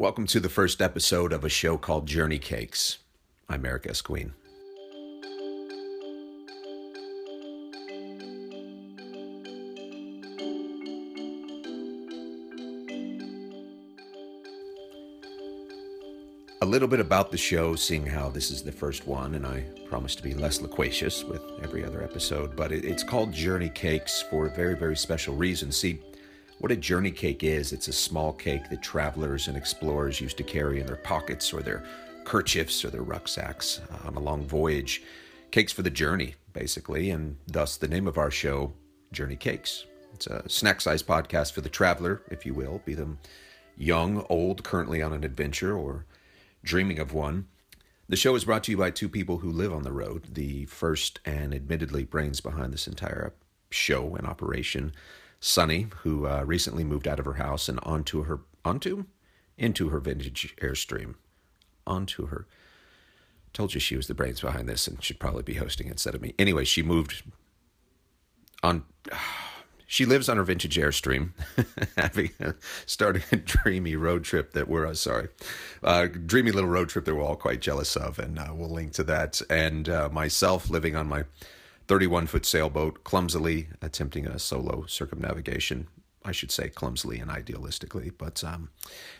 Welcome to the first episode of a show called Journey Cakes. I'm Aric S. Queen. A little bit about the show, seeing how this is the first one, and I promise to be less loquacious with every other episode, but it's called Journey Cakes for a very, very special reason. See, what a journey cake is, it's a small cake that travelers and explorers used to carry in their pockets or their kerchiefs or their rucksacks on a long voyage. Cakes for the journey, basically, and thus the name of our show, Journey Cakes. It's a snack sized podcast for the traveler, if you will, be them young, old, currently on an adventure, or dreaming of one. The show is brought to you by two people who live on the road. The first and admittedly brains behind this entire show and operation, Sunny, who uh, recently moved out of her house and onto her onto into her vintage airstream, onto her. Told you she was the brains behind this and should probably be hosting instead of me. Anyway, she moved on. She lives on her vintage Airstream, having started a dreamy road trip that we're uh, sorry, uh, dreamy little road trip that we're all quite jealous of, and uh, we'll link to that. And uh, myself living on my 31 foot sailboat, clumsily attempting a solo circumnavigation. I should say clumsily and idealistically, but um,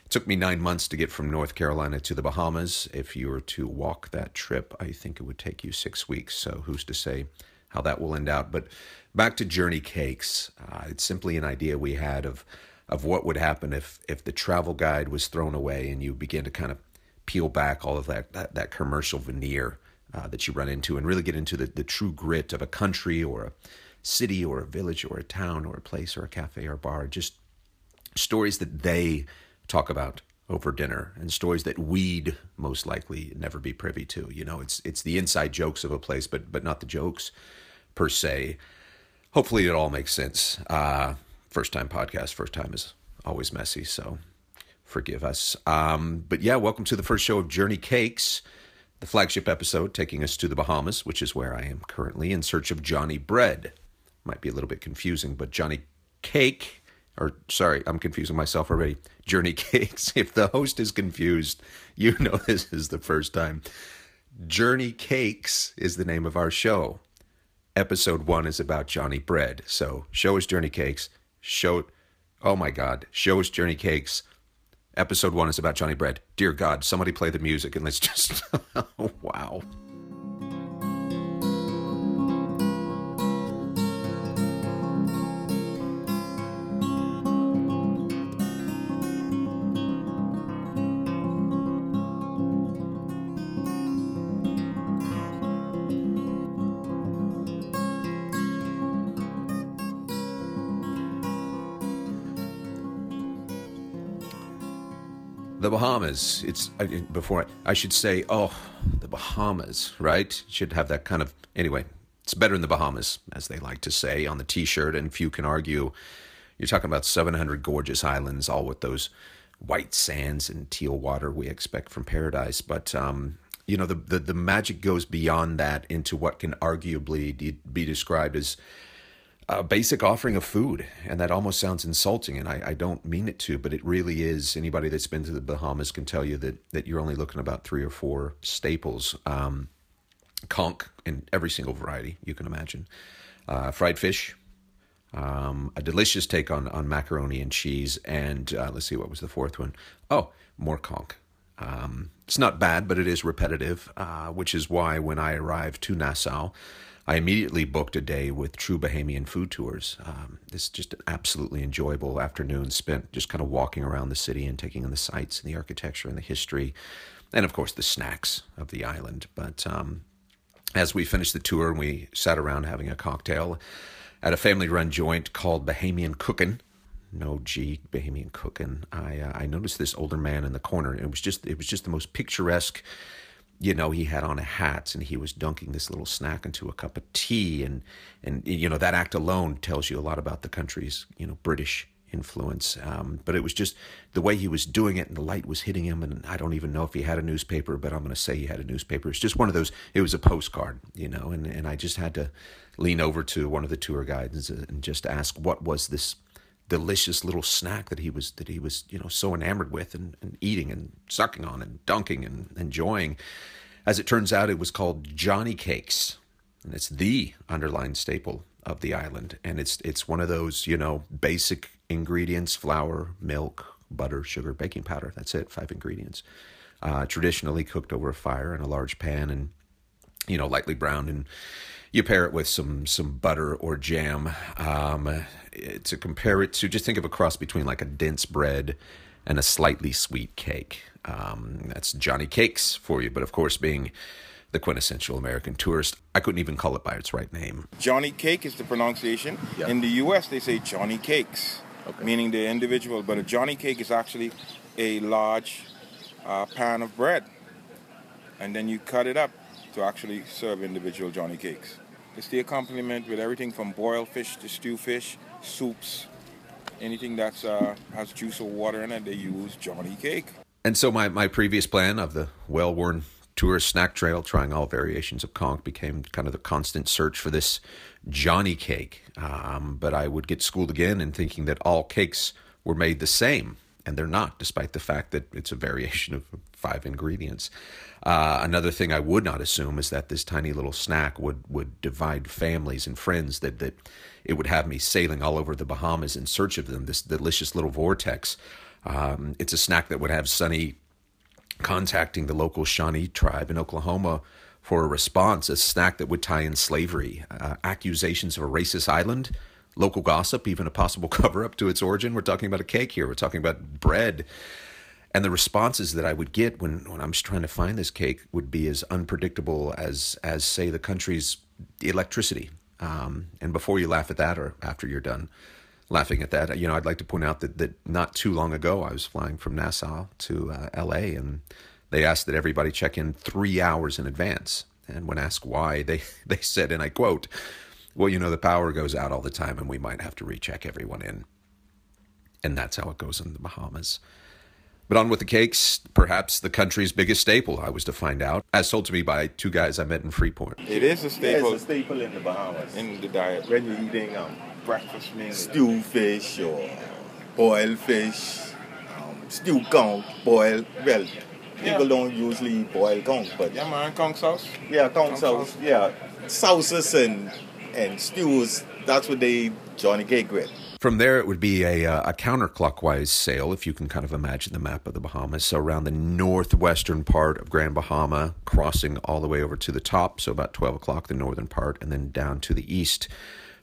it took me nine months to get from North Carolina to the Bahamas. If you were to walk that trip, I think it would take you six weeks. So who's to say how that will end out? But back to Journey Cakes. Uh, it's simply an idea we had of of what would happen if if the travel guide was thrown away and you begin to kind of peel back all of that that, that commercial veneer uh, that you run into and really get into the, the true grit of a country or a city or a village or a town or a place or a cafe or a bar. Just stories that they talk about over dinner and stories that we'd most likely never be privy to. You know, it's it's the inside jokes of a place, but but not the jokes per se. Hopefully, it all makes sense. Uh, first time podcast, first time is always messy, so forgive us. Um, but yeah, welcome to the first show of Journey Cakes the flagship episode taking us to the Bahamas, which is where I am currently in search of Johnny Bread. Might be a little bit confusing, but Johnny Cake, or sorry, I'm confusing myself already. Journey Cakes. If the host is confused, you know this is the first time. Journey Cakes is the name of our show. Episode one is about Johnny Bread. So, show is Journey Cakes. Show, oh my God, show is Journey Cakes. Episode one is about Johnny Bread. Dear God, somebody play the music and let's just. wow. The Bahamas. It's before I, I, should say, oh, the Bahamas, right? Should have that kind of anyway. It's better in the Bahamas, as they like to say on the T-shirt, and few can argue. You're talking about 700 gorgeous islands, all with those white sands and teal water we expect from paradise. But um, you know, the, the the magic goes beyond that into what can arguably be described as a basic offering of food. And that almost sounds insulting, and I, I, don't mean it to, but it really is. Anybody that's been to the Bahamas can tell you that, that you're only looking about three or four staples. Um, conch in every single variety you can imagine. Uh, fried fish, um, a delicious take on, on macaroni and cheese, and uh, let's see, what was the fourth one? Oh, more conch. Um, it's not bad, but it is repetitive, uh, which is why when I arrived to Nassau, I immediately booked a day with True Bahamian Food Tours. Um, is just an absolutely enjoyable afternoon spent just kind of walking around the city and taking in the sights and the architecture and the history, and of course the snacks of the island. But um, as we finished the tour and we sat around having a cocktail at a family-run joint called Bahamian Cookin', no G Bahamian Cookin', I uh, I noticed this older man in the corner. It was just it was just the most picturesque you know, he had on a hat and he was dunking this little snack into a cup of tea. And, and you know, that act alone tells you a lot about the country's, you know, British influence. Um, but it was just the way he was doing it and the light was hitting him. And I don't even know if he had a newspaper, but I'm going to say he had a newspaper. It's just one of those, it was a postcard, you know, and, and I just had to lean over to one of the tour guides and just ask what was this delicious little snack that he was that he was you know so enamored with and, and eating and sucking on and dunking and enjoying. As it turns out, it was called Johnny Cakes, and it's the underlying staple of the island. And it's it's one of those you know basic ingredients: flour, milk, butter, sugar, baking powder. That's it. Five ingredients. Uh, traditionally cooked over a fire in a large pan and you know lightly browned and you pair it with some some butter or jam um, to compare it to just think of a cross between like a dense bread and a slightly sweet cake. Um, that's johnny cakes for you but of course being the quintessential american tourist i couldn't even call it by its right name. Johnny cake is the pronunciation. Yep. in the us they say johnny cakes okay. meaning the individual but a johnny cake is actually a large uh, pan of bread. And then you cut it up to actually serve individual Johnny cakes. It's the accompaniment with everything from boiled fish to stew fish, soups, anything that uh, has juice or water in it, they use Johnny cake. And so my, my previous plan of the well-worn tourist snack trail, trying all variations of conch, became kind of the constant search for this Johnny cake. Um, but I would get schooled again in thinking that all cakes were made the same, and they're not, despite the fact that it's a variation of five ingredients. Uh, another thing I would not assume is that this tiny little snack would would divide families and friends. That that it would have me sailing all over the Bahamas in search of them. This delicious little vortex. Um, it's a snack that would have Sunny contacting the local Shawnee tribe in Oklahoma for a response. A snack that would tie in slavery, uh, accusations of a racist island, local gossip, even a possible cover up to its origin. We're talking about a cake here. We're talking about bread and the responses that I would get when, when I'm trying to find this cake would be as unpredictable as as say the country's electricity. Um, and before you laugh at that, or after you're done laughing at that, you know, I'd like to point out that that not too long ago I was flying from Nassau to uh, L.A. and they asked that everybody check in three hours in advance. And when asked why, they they said, and I quote, "Well, you know, the power goes out all the time, and we might have to recheck everyone in." And that's how it goes in the Bahamas. But on with the cakes, perhaps the country's biggest staple, I was to find out, as told to me by two guys I met in Freeport. It is a staple. Yeah, it's a staple in the Bahamas. In the diet. When you're eating um, breakfast meal, stew fish or boiled fish, um, stew conch, boiled, well, yeah. people don't usually boil conch, but... Yeah, man, conch sauce. Yeah, conch, sauce, sauce, yeah. Sauces and, and stews, that's what they Johnny cake with. From there, it would be a, uh, a counterclockwise sail, if you can kind of imagine the map of the Bahamas. So, around the northwestern part of Grand Bahama, crossing all the way over to the top, so about 12 o'clock, the northern part, and then down to the east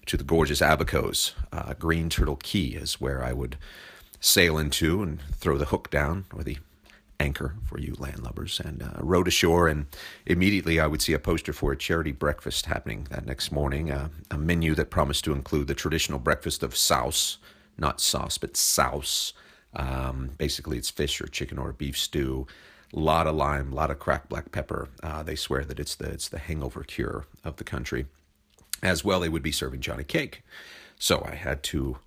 to the gorgeous Abacos. Uh, Green Turtle Cay is where I would sail into and throw the hook down, or the anchor for you landlubbers and uh, rowed ashore and immediately i would see a poster for a charity breakfast happening that next morning uh, a menu that promised to include the traditional breakfast of souse not sauce but souse. Um, basically it's fish or chicken or beef stew a lot of lime a lot of cracked black pepper. Uh, they swear that it's the it's the hangover cure of the country. As well they would be serving johnny cake. So i had to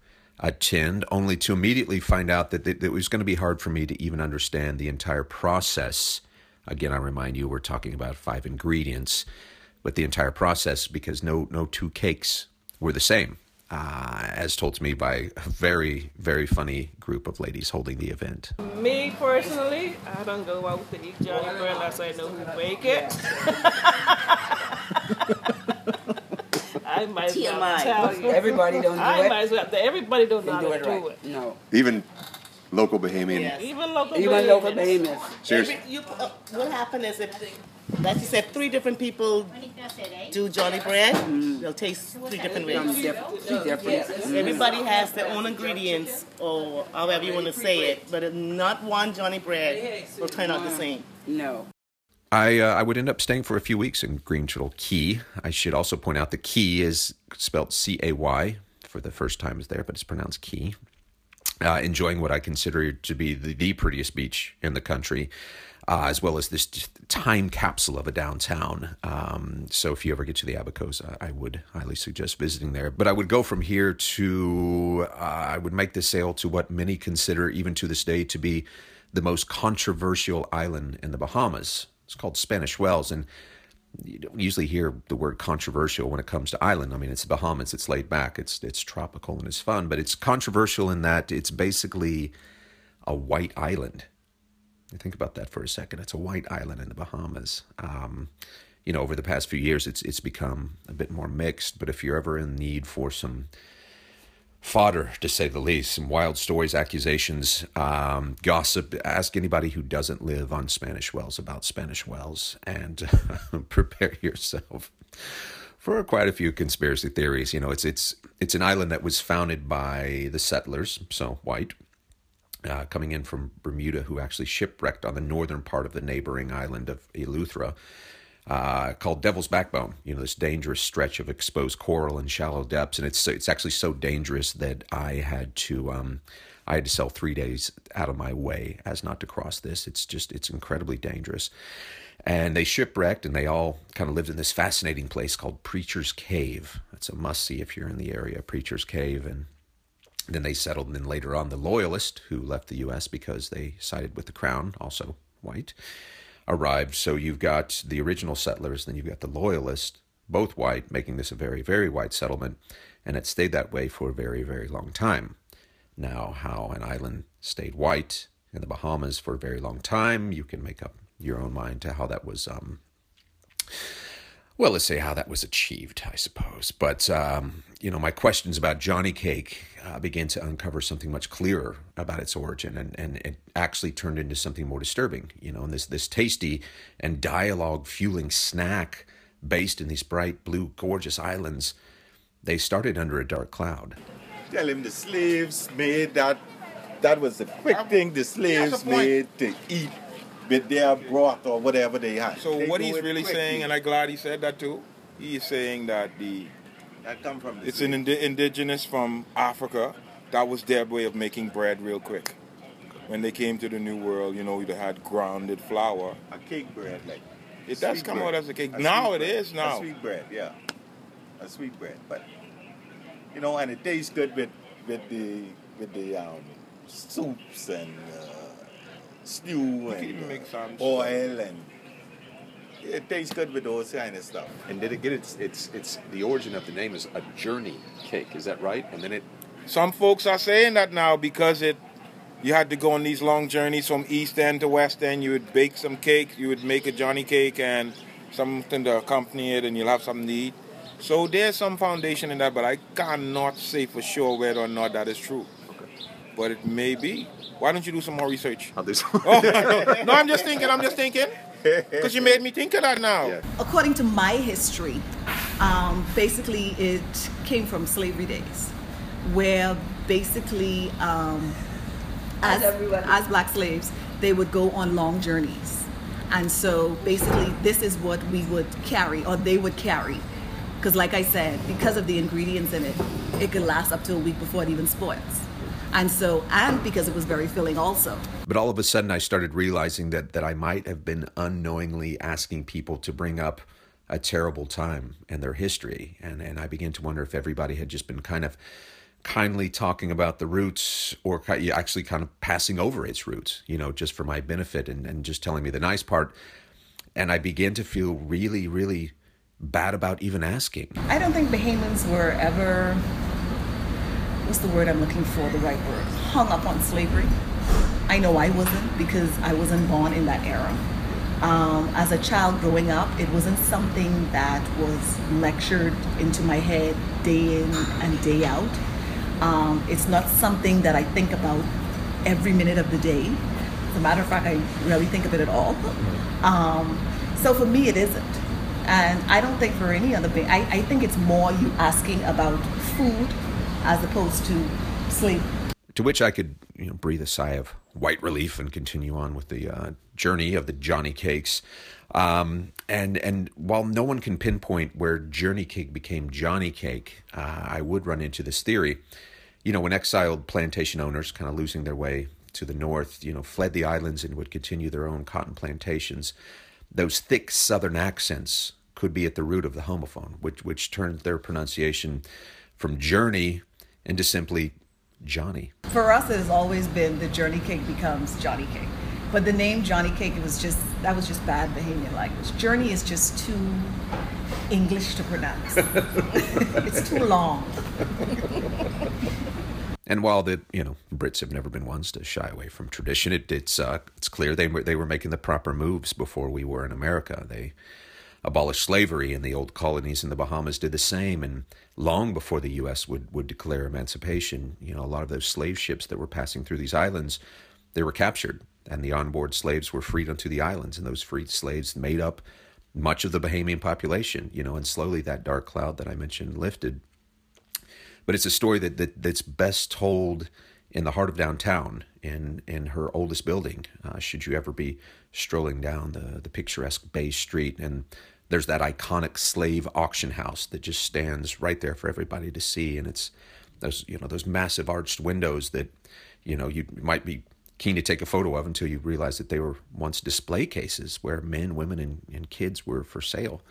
attend, only to immediately find out that it was going to be hard for me to even understand the entire process. Again, I remind you, we're talking about five ingredients, but the entire process because no no two cakes were the same. Uh, as told to me by a very, very funny group of ladies holding the event. Me personally, I don't go out to eat Johnny Bread unless I know who make it. I might as well tell you. Everybody don't do I it. might as well. Everybody don't know how do to it do right. it. No. Even local Bahamian. Yes. Even local Even local Bahamians. Seriously. Every- you, uh, what happened is if, like you said, three different people do Johnny bread, they'll taste three different Some ways. diff- two different. Everybody has their own ingredients, or however you want to say it, but not one Johnny bread will turn out the same. No. I uh, I would end up staying for a few weeks in Green Turtle Cay. I should also point out the Key is spelled C A Y for the first time is there, but it's pronounced Key. Uh, enjoying what I consider to be the, the prettiest beach in the country, uh, as well as this time capsule of a downtown. Um, so if you ever get to the Abacos, I, I would highly suggest visiting there. But I would go from here to uh, I would make the sail to what many consider, even to this day, to be the most controversial island in the Bahamas. It's called Spanish Wells, and you don't usually hear the word controversial when it comes to island. I mean, it's the Bahamas, it's laid back, it's it's tropical and it's fun, but it's controversial in that it's basically a white island. Think about that for a second. It's a white island in the Bahamas. Um, you know, over the past few years, it's it's become a bit more mixed. But if you're ever in need for some fodder, to say the least, some wild stories, accusations, um, gossip. Ask anybody who doesn't live on Spanish Wells about Spanish Wells and prepare yourself for quite a few conspiracy theories. You know, it's it's it's an island that was founded by the settlers, so white, uh, coming in from Bermuda, who actually shipwrecked on the northern part of the neighboring island of Eleuthera uh, called Devil's Backbone. You know, this dangerous stretch of exposed coral in shallow depths, and it's it's actually so dangerous that I had to um, I had to sell three days out of my way as not to cross this. It's just it's incredibly dangerous. And they shipwrecked, and they all kind of lived in this fascinating place called Preacher's Cave. That's a must see if you're in the area, Preacher's Cave, and then they settled. And then later on, the Loyalists, who left the U.S. because they sided with the Crown, also white, arrived. So you've got the original settlers, then you've got the loyalists, both white, making this a very, very white settlement, and it stayed that way for a very, very long time. Now, how an island stayed white in the Bahamas for a very long time, you can make up your own mind to how that was um, well, let's say how that was achieved, I suppose. But, um, you know, my questions about Johnny Cake uh, began to uncover something much clearer about its origin, and, and it actually turned into something more disturbing. You know, and this, this tasty and dialogue fueling snack based in these bright blue, gorgeous islands, they started under a dark cloud. Tell him the slaves made that. That was the quick thing the slaves made to eat with their broth or whatever they had. So they what he's really quickly. saying, and I'm glad he said that too. He is saying that the that come from it's an indi- indigenous from Africa. That was their way of making bread real quick. When they came to the New World, you know, they had grounded flour. a cake bread like. It does come bread. out as a cake. A now it bread. is now. A sweet bread, yeah. A sweet bread, but you know, and it tastes good with with the with the um, soups and stew can and even make some oil and it tastes good with those kind of stuff. And did it get its, its, its, the origin of the name is a journey cake, is that right? And then it Some folks are saying that now because it you had to go on these long journeys from east end to west end. You would bake some cake, you would make a Johnny cake and something to accompany it, and you'll have something to eat. So there's some foundation in that, but I cannot say for sure whether or not that is true. Okay. But it may be. Why don't you do some more research? How this? Oh, no, no, I'm just thinking. I'm just thinking. Because you made me think of that now. Yeah. According to my history, um, basically it came from slavery days, where basically um, as, as black slaves, they would go on long journeys. And so basically this is what we would carry, or they would carry. Because like I said, because of the ingredients in it, it could last up to a week before it even spoils. And so, and because it was very filling also. But all of a sudden, I started realizing that that I might have been unknowingly asking people to bring up a terrible time in their history, and and I began to wonder if everybody had just been kind of kindly talking about the roots or actually kind of passing over its roots, you know, just for my benefit and, and just telling me the nice part. And I began to feel really, really bad about even asking. I don't think Bahamians were ever, what's the word I'm looking for, the right word, hung up on slavery. I know I wasn't because I wasn't born in that era. Um, as a child growing up, it wasn't something that was lectured into my head day in and day out. Um, it's not something that I think about every minute of the day. As a matter of fact, I rarely think of it at all. Um, so for me, it isn't. And I don't think for any other thing, I, I think it's more you asking about food as opposed to sleep. To which I could, you know, breathe a sigh of white relief and continue on with the uh, journey of the Johnny Cakes. Um, and and while no one can pinpoint where Journey Cake became Johnny Cake, uh, I would run into this theory. You know, when exiled plantation owners, kind of losing their way to the north, you know, fled the islands and would continue their own cotton plantations, those thick Southern accents could be at the root of the homophone, which which turned their pronunciation from journey into simply Johnny. For us, it has always been the journey cake becomes Johnny cake. But the name Johnny Cake, it was just that was just bad Bahamian language. Journey is just too English to pronounce. it's too long. And while the you know Brits have never been ones to shy away from tradition, it, it's uh, it's clear they were they were making the proper moves before we were in America. They abolished slavery, and the old colonies in the Bahamas did the same. And long before the U.S. would would declare emancipation, you know a lot of those slave ships that were passing through these islands, they were captured, and the onboard slaves were freed onto the islands, and those freed slaves made up much of the Bahamian population. You know, and slowly that dark cloud that I mentioned lifted but it's a story that, that that's best told in the heart of downtown in in her oldest building. Uh, should you ever be strolling down the the picturesque Bay Street and there's that iconic slave auction house that just stands right there for everybody to see, and it's those you know those massive arched windows that you know you might be keen to take a photo of until you realize that they were once display cases where men, women, and, and kids were for sale,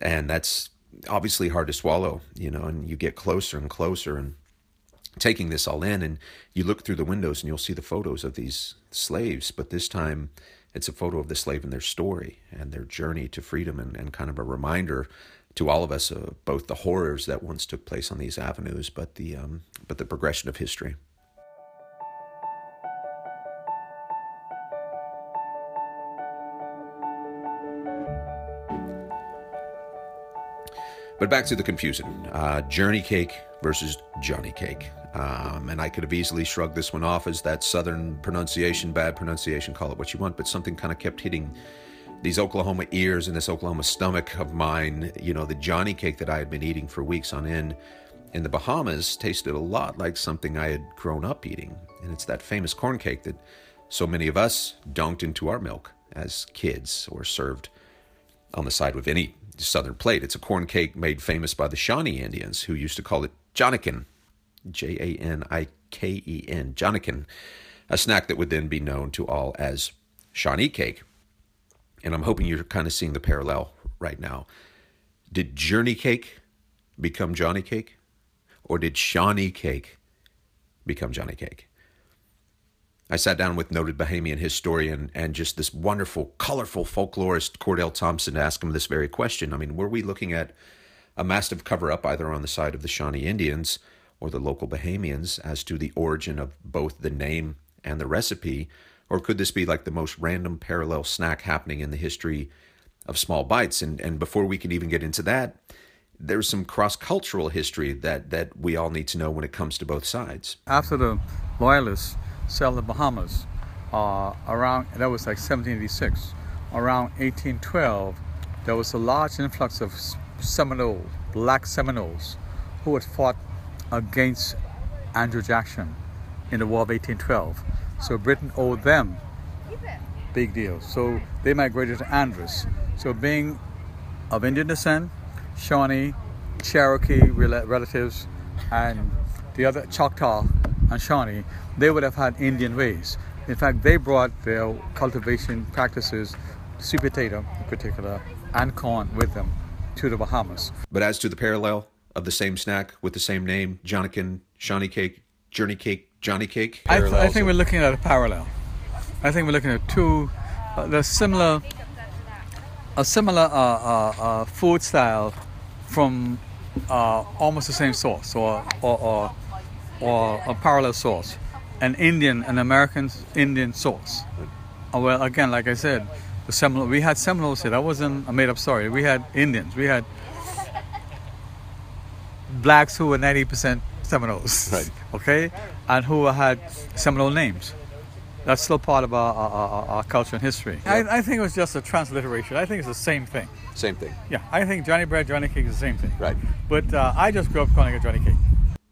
and that's obviously hard to swallow, you know, and you get closer and closer and taking this all in. And you look through the windows and you'll see the photos of these slaves, but this time it's a photo of the slave and their story and their journey to freedom and, and kind of a reminder to all of us of both the horrors that once took place on these avenues, but the um, but the progression of history. But back to the confusion uh, Journey Cake versus Johnny Cake. Um, and I could have easily shrugged this one off as that southern pronunciation, bad pronunciation, call it what you want, but something kind of kept hitting these Oklahoma ears and this Oklahoma stomach of mine. You know, the Johnny Cake that I had been eating for weeks on end in the Bahamas tasted a lot like something I had grown up eating. And it's that famous corn cake that so many of us dunked into our milk as kids or served on the side with any Southern plate. It's a corn cake made famous by the Shawnee Indians, who used to call it Janikin, J A N I K E N, Janikin, a snack that would then be known to all as Shawnee cake. And I'm hoping you're kind of seeing the parallel right now. Did Journey cake become Johnny cake? Or did Shawnee cake become Johnny cake? I sat down with noted Bahamian historian and just this wonderful, colorful folklorist, Cordell Thompson, to ask him this very question. I mean, were we looking at a massive cover up either on the side of the Shawnee Indians or the local Bahamians as to the origin of both the name and the recipe? Or could this be like the most random parallel snack happening in the history of small bites? And, and before we can even get into that, there's some cross cultural history that, that we all need to know when it comes to both sides. After the Loyalists sell the Bahamas uh, around, that was like 1786. Around 1812, there was a large influx of Seminole, black Seminoles, who had fought against Andrew Jackson in the War of 1812. So Britain owed them big deal. So they migrated to Andros. So being of Indian descent, Shawnee, Cherokee relatives, and the other Choctaw and Shawnee, they would have had Indian ways. In fact, they brought their cultivation practices, sweet potato in particular, and corn with them to the Bahamas. But as to the parallel of the same snack with the same name, Jonikin, Shawnee cake, Journey cake, Johnny cake? I, th- I, think we're looking at a parallel. I think we're looking at two, uh, the similar, a similar uh, uh, uh food style from uh, almost the same source or, or, or or a parallel source, an Indian, an American Indian source. Uh, well, again, like I said, the Seminole, we had Seminoles here. That wasn't a made-up story. We had Indians. We had blacks who were 90% Seminoles, right. okay, and who had Seminole names. That's still part of our, our, our culture and history. I, I, think it was just a transliteration. I think it's the same thing. Same thing. Yeah, I think Johnny Bread, Johnny Cake is the same thing. Right. But uh, I just grew up calling it Johnny Cake.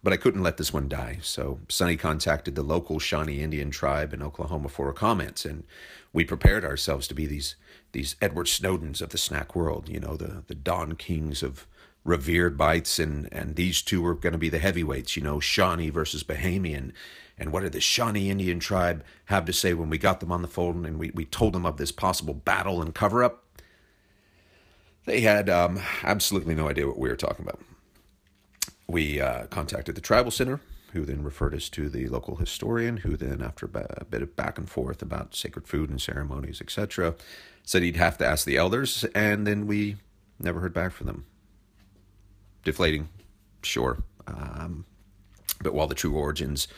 But I couldn't let this one die, so Sunny contacted the local Shawnee Indian tribe in Oklahoma for a comment, and we prepared ourselves to be these these Edward Snowdens of the snack world, you know, the the Don Kings of revered bites, and and these two were going to be the heavyweights, you know, Shawnee versus Bahamian. And what did the Shawnee Indian tribe have to say when we got them on the phone and we, we told them of this possible battle and cover up? They had um, absolutely no idea what we were talking about we uh, contacted the tribal center who then referred us to the local historian, who then, after a bit of back and forth about sacred food and ceremonies, etc., said he'd have to ask the elders, and then we never heard back from them. Deflating, sure. Um, but while the true origins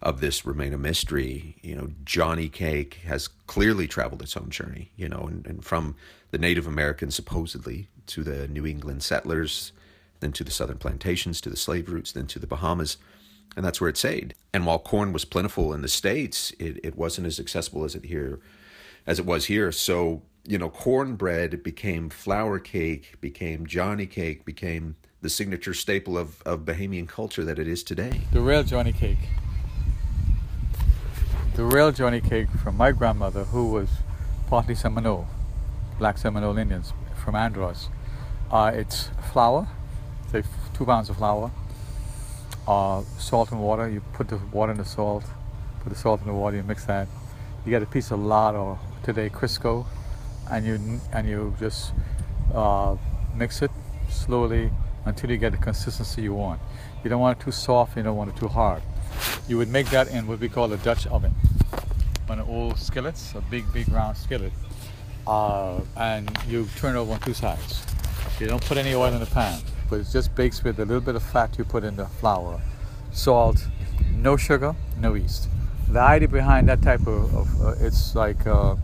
of this remain a mystery, you know, Johnny Cake has clearly traveled its own journey, you know, and, and from the Native Americans supposedly to the New England settlers, then to the southern plantations, to the slave routes, then to the Bahamas. And that's where it stayed. And while corn was plentiful in the States, it, it wasn't as accessible as it here as it was here. So, you know, cornbread became flour cake, became Johnny cake, became the signature staple of, of Bahamian culture that it is today. The real Johnny cake. The real Johnny cake from my grandmother, who was partly Seminole, black Seminole Indians from Andros. Uh, it's flour, say two pounds of flour, uh, salt and water. You put the water in the salt, put the salt in the water, you mix that. You get a piece of lard or today Crisco, and you and you just uh, mix it slowly until you get the consistency you want. You don't want it too soft, you don't want it too hard. You would make that in what we call a Dutch oven. One of old skillets, a big, big round skillet, uh, and you turn it over on two sides. You don't put any oil in the pan, but it just bakes with a little bit of fat you put in the flour, salt, no sugar, no yeast. The idea behind that type of, of uh, it's like uh,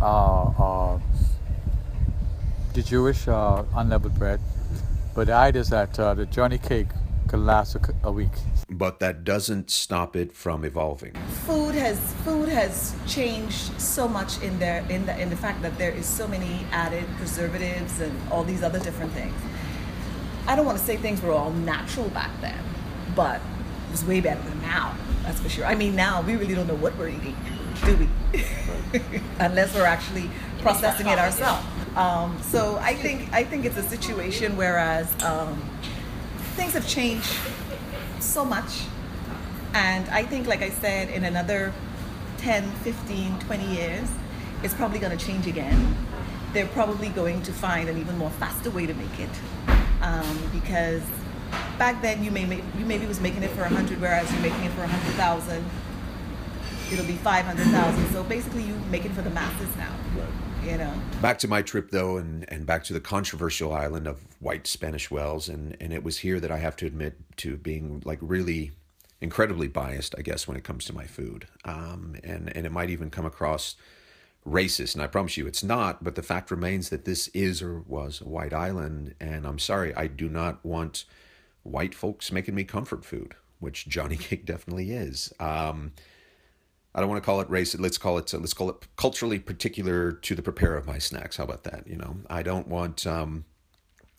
uh, uh the Jewish uh, unleavened bread, but the idea is that uh, the Johnny cake could last a, a, week. But that doesn't stop it from evolving. Food has food has changed so much in there in the in the fact that there is so many added preservatives and all these other different things. I don't want to say things were all natural back then, but it was way better than now. That's for sure. I mean, now we really don't know what we're eating, do we? Unless we're actually processing it ourselves. Um, so I think I think it's a situation whereas um, things have changed so much, and I think, like I said, in another 10, 15, 20 years, it's probably going to change again. They're probably going to find an even more faster way to make it, um, because back then you may make, you maybe was making it for a hundred, whereas you're making it for a hundred thousand. It'll be five hundred thousand. So basically, you make it for the masses now. Right you know. Back to my trip though, and, and back to the controversial island of white Spanish wells, and, and it was here that I have to admit to being like really incredibly biased, I guess, when it comes to my food. Um, and, and it might even come across racist, and I promise you it's not, but the fact remains that this is or was a white island, and I'm sorry, I do not want white folks making me comfort food, which Johnny Cake definitely is. Um, I don't want to call it racist. Let's call it let's call it culturally particular to the preparer of my snacks. How about that? You know, I don't want um,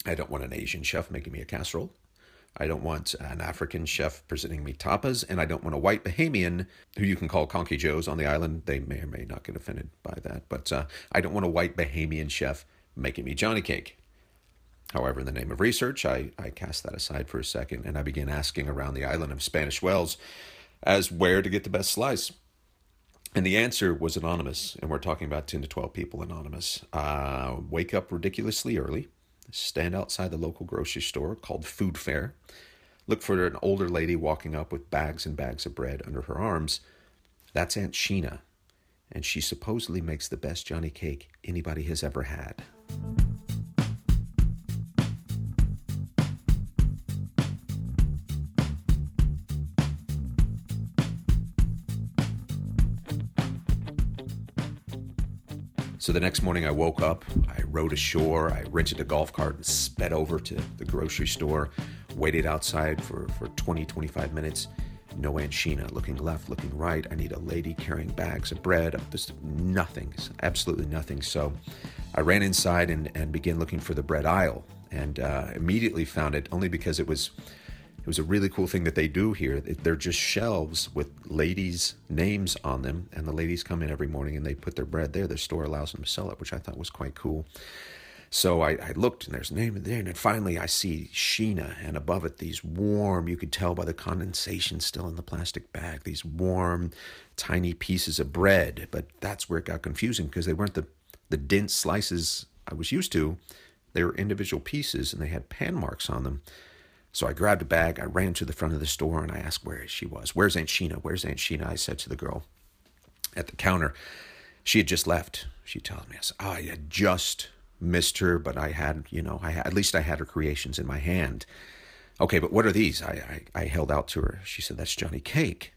I don't want an Asian chef making me a casserole. I don't want an African chef presenting me tapas, and I don't want a white Bahamian who you can call Conchy Joes on the island. They may or may not get offended by that, but uh, I don't want a white Bahamian chef making me Johnny Cake. However, in the name of research, I, I cast that aside for a second and I began asking around the island of Spanish Wells as where to get the best slice. And the answer was anonymous, and we're talking about 10 to 12 people anonymous. Uh, wake up ridiculously early, stand outside the local grocery store called Food Fair, look for an older lady walking up with bags and bags of bread under her arms. That's Aunt Sheena, and she supposedly makes the best Johnny cake anybody has ever had. So the next morning I woke up, I rowed ashore, I rented a golf cart and sped over to the grocery store, waited outside for, for 20, 25 minutes. No Aunt Sheena, looking left, looking right. I need a lady carrying bags of bread. Just nothing, absolutely nothing. So I ran inside and, and began looking for the bread aisle and uh, immediately found it only because it was was a really cool thing that they do here. They're just shelves with ladies' names on them, and the ladies come in every morning and they put their bread there. Their store allows them to sell it, which I thought was quite cool. So I, I looked, and there's a name there, and then finally I see Sheena, and above it these warm, you could tell by the condensation still in the plastic bag, these warm, tiny pieces of bread. But that's where it got confusing because they weren't the the dense slices I was used to. They were individual pieces, and they had pan marks on them. So I grabbed a bag, I ran to the front of the store, and I asked where she was. Where's Aunt Sheena? Where's Aunt Sheena? I said to the girl at the counter. She had just left. She told me, I said, oh, I had just missed her, but I had, you know, I at least I had her creations in my hand. Okay, but what are these? I, I, I held out to her. She said, That's Johnny Cake.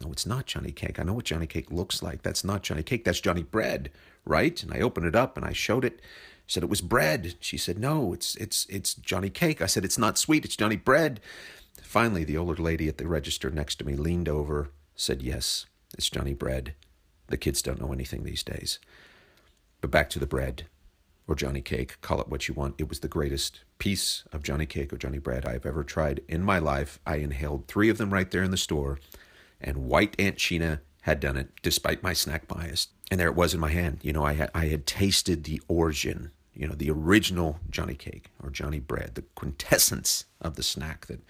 No, it's not Johnny Cake. I know what Johnny Cake looks like. That's not Johnny Cake. That's Johnny Bread, right? And I opened it up and I showed it. Said it was bread. She said, "No, it's it's it's Johnny Cake." I said, "It's not sweet. It's Johnny Bread." Finally, the older lady at the register next to me leaned over, said, "Yes, it's Johnny Bread." The kids don't know anything these days. But back to the bread or Johnny Cake, call it what you want. It was the greatest piece of Johnny Cake or Johnny Bread I've ever tried in my life. I inhaled three of them right there in the store, and white Aunt Sheena had done it despite my snack bias. And there it was in my hand. You know, I had I had tasted the origin, you know, the original Johnny Cake or Johnny Bread, the quintessence of the snack that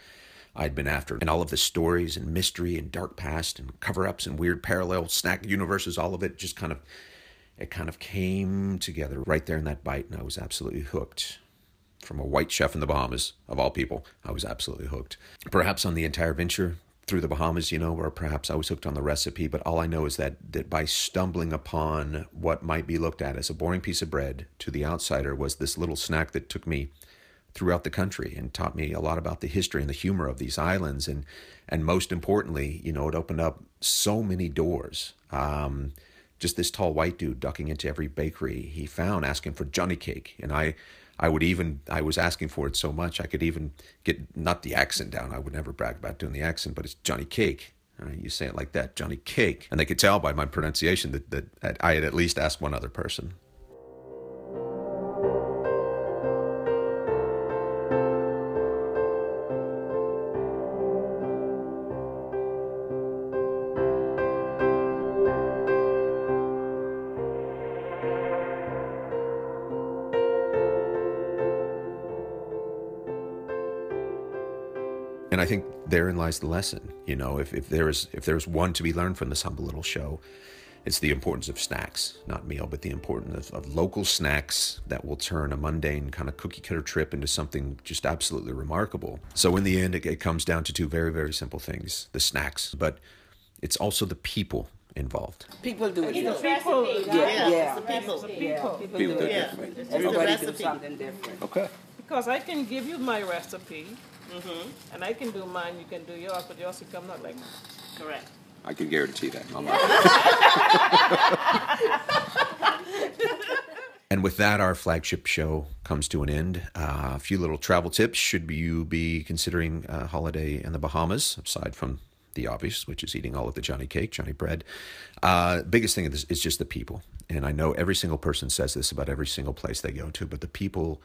I'd been after. And all of the stories and mystery and dark past and cover ups and weird parallel snack universes, all of it just kind of it kind of came together right there in that bite, and I was absolutely hooked. From a white chef in the Bahamas, of all people, I was absolutely hooked. Perhaps on the entire venture through the Bahamas, you know, or perhaps I was hooked on the recipe, but all I know is that, that by stumbling upon what might be looked at as a boring piece of bread to the outsider was this little snack that took me throughout the country and taught me a lot about the history and the humor of these islands and and most importantly you know it opened up so many doors um, just this tall white dude ducking into every bakery he found asking for Johnny cake. And I, I would even, I was asking for it so much I could even get not the accent down. I would never brag about doing the accent, but it's Johnny cake. Right, you say it like that, Johnny cake. And they could tell by my pronunciation that, that I had at least asked one other person. Therein lies the lesson. You know, if, if there is if there's one to be learned from this humble little show, it's the importance of snacks, not meal, but the importance of, of local snacks that will turn a mundane kind of cookie cutter trip into something just absolutely remarkable. So in the end, it, it comes down to two very very simple things: the snacks, but it's also the people involved. People do it. It's the people. Yeah, yeah. yeah. It's the people. It's the people. People, People do do it. it differently. Everybody It's do something different. Okay. Because I can give you my recipe, Mm-hmm. and I can do mine, you can do yours, but yours will come out like mine. Correct. I can guarantee that. And with that, our flagship show comes to an end. Uh, a few little travel tips should you be considering a holiday in the Bahamas, aside from the obvious, which is eating all of the Johnny cake, Johnny bread. Uh, biggest thing is, is just the people. And I know every single person says this about every single place they go to, but the people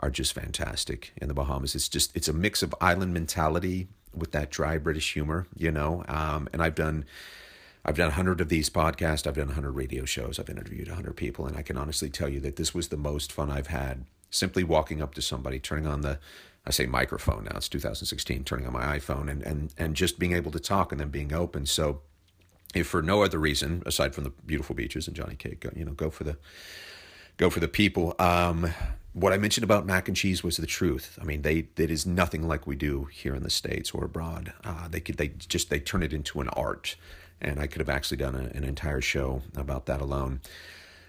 are just fantastic in the Bahamas. It's just it's a mix of island mentality with that dry British humor, you know. Um, and I've done I've done a hundred of these podcasts. I've done a hundred radio shows. I've interviewed a hundred people, and I can honestly tell you that this was the most fun I've had. Simply walking up to somebody, turning on the I say microphone now. It's 2016. Turning on my iPhone and and and just being able to talk and then being open. So, if for no other reason aside from the beautiful beaches and Johnny Cake, you know, go for the go for the people. Um, what I mentioned about mac and cheese was the truth. I mean, they it is nothing like we do here in the states or abroad. Uh, they could they just they turn it into an art, and I could have actually done a, an entire show about that alone.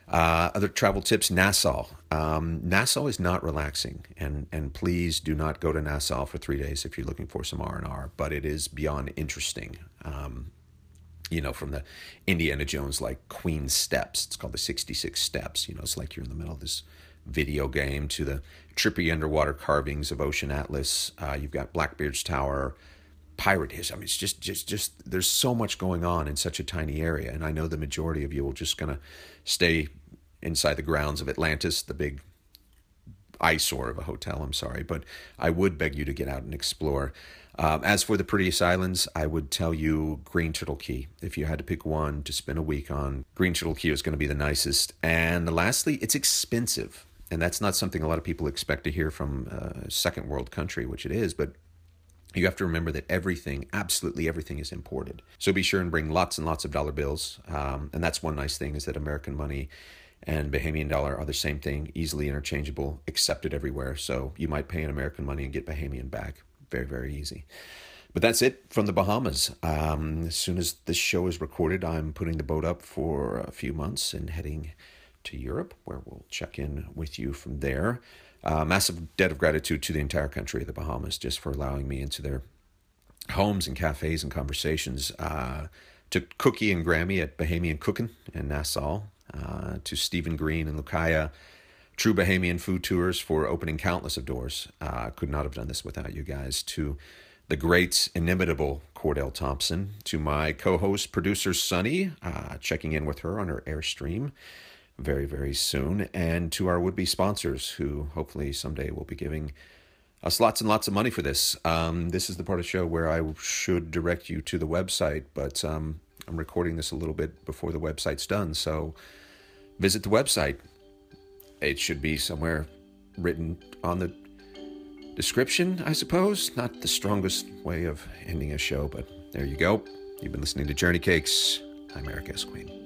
Uh, other travel tips: Nassau. Um, Nassau is not relaxing, and and please do not go to Nassau for three days if you're looking for some R and R. But it is beyond interesting. Um, you know, from the Indiana Jones like Queen Steps. It's called the 66 Steps. You know, it's like you're in the middle of this video game to the trippy underwater carvings of Ocean Atlas. Uh, you've got Blackbeard's Tower, pirate history. I mean, it's just, just, just. There's so much going on in such a tiny area, and I know the majority of you will just gonna stay inside the grounds of Atlantis, the big eyesore of a hotel. I'm sorry, but I would beg you to get out and explore. Um, as for the prettiest islands, I would tell you Green Turtle Cay. If you had to pick one to spend a week on, Green Turtle Cay is going to be the nicest. And lastly, it's expensive. And that's not something a lot of people expect to hear from a second world country, which it is, but you have to remember that everything, absolutely everything, is imported. So be sure and bring lots and lots of dollar bills. Um, and that's one nice thing is that American money and Bahamian dollar are the same thing, easily interchangeable, accepted everywhere. So you might pay in American money and get Bahamian back very, very easy. But that's it from the Bahamas. Um, as soon as this show is recorded, I'm putting the boat up for a few months and heading to Europe, where we'll check in with you from there. Uh, massive debt of gratitude to the entire country of the Bahamas just for allowing me into their homes and cafes and conversations. Uh, to Cookie and Grammy at Bahamian Cookin' in Nassau, uh, to Stephen Green and Lucaya, True Bahamian Food Tours for opening countless of doors. Uh, could not have done this without you guys. To the great, inimitable Cordell Thompson, to my co host, producer Sunny, uh, checking in with her on her Airstream very, very soon, and to our would be sponsors who hopefully someday will be giving us lots and lots of money for this. Um, this is the part of the show where I should direct you to the website, but um, I'm recording this a little bit before the website's done, so visit the website. It should be somewhere written on the description, I suppose. Not the strongest way of ending a show, but there you go. You've been listening to Journey Cakes. I'm Aric S. Queen.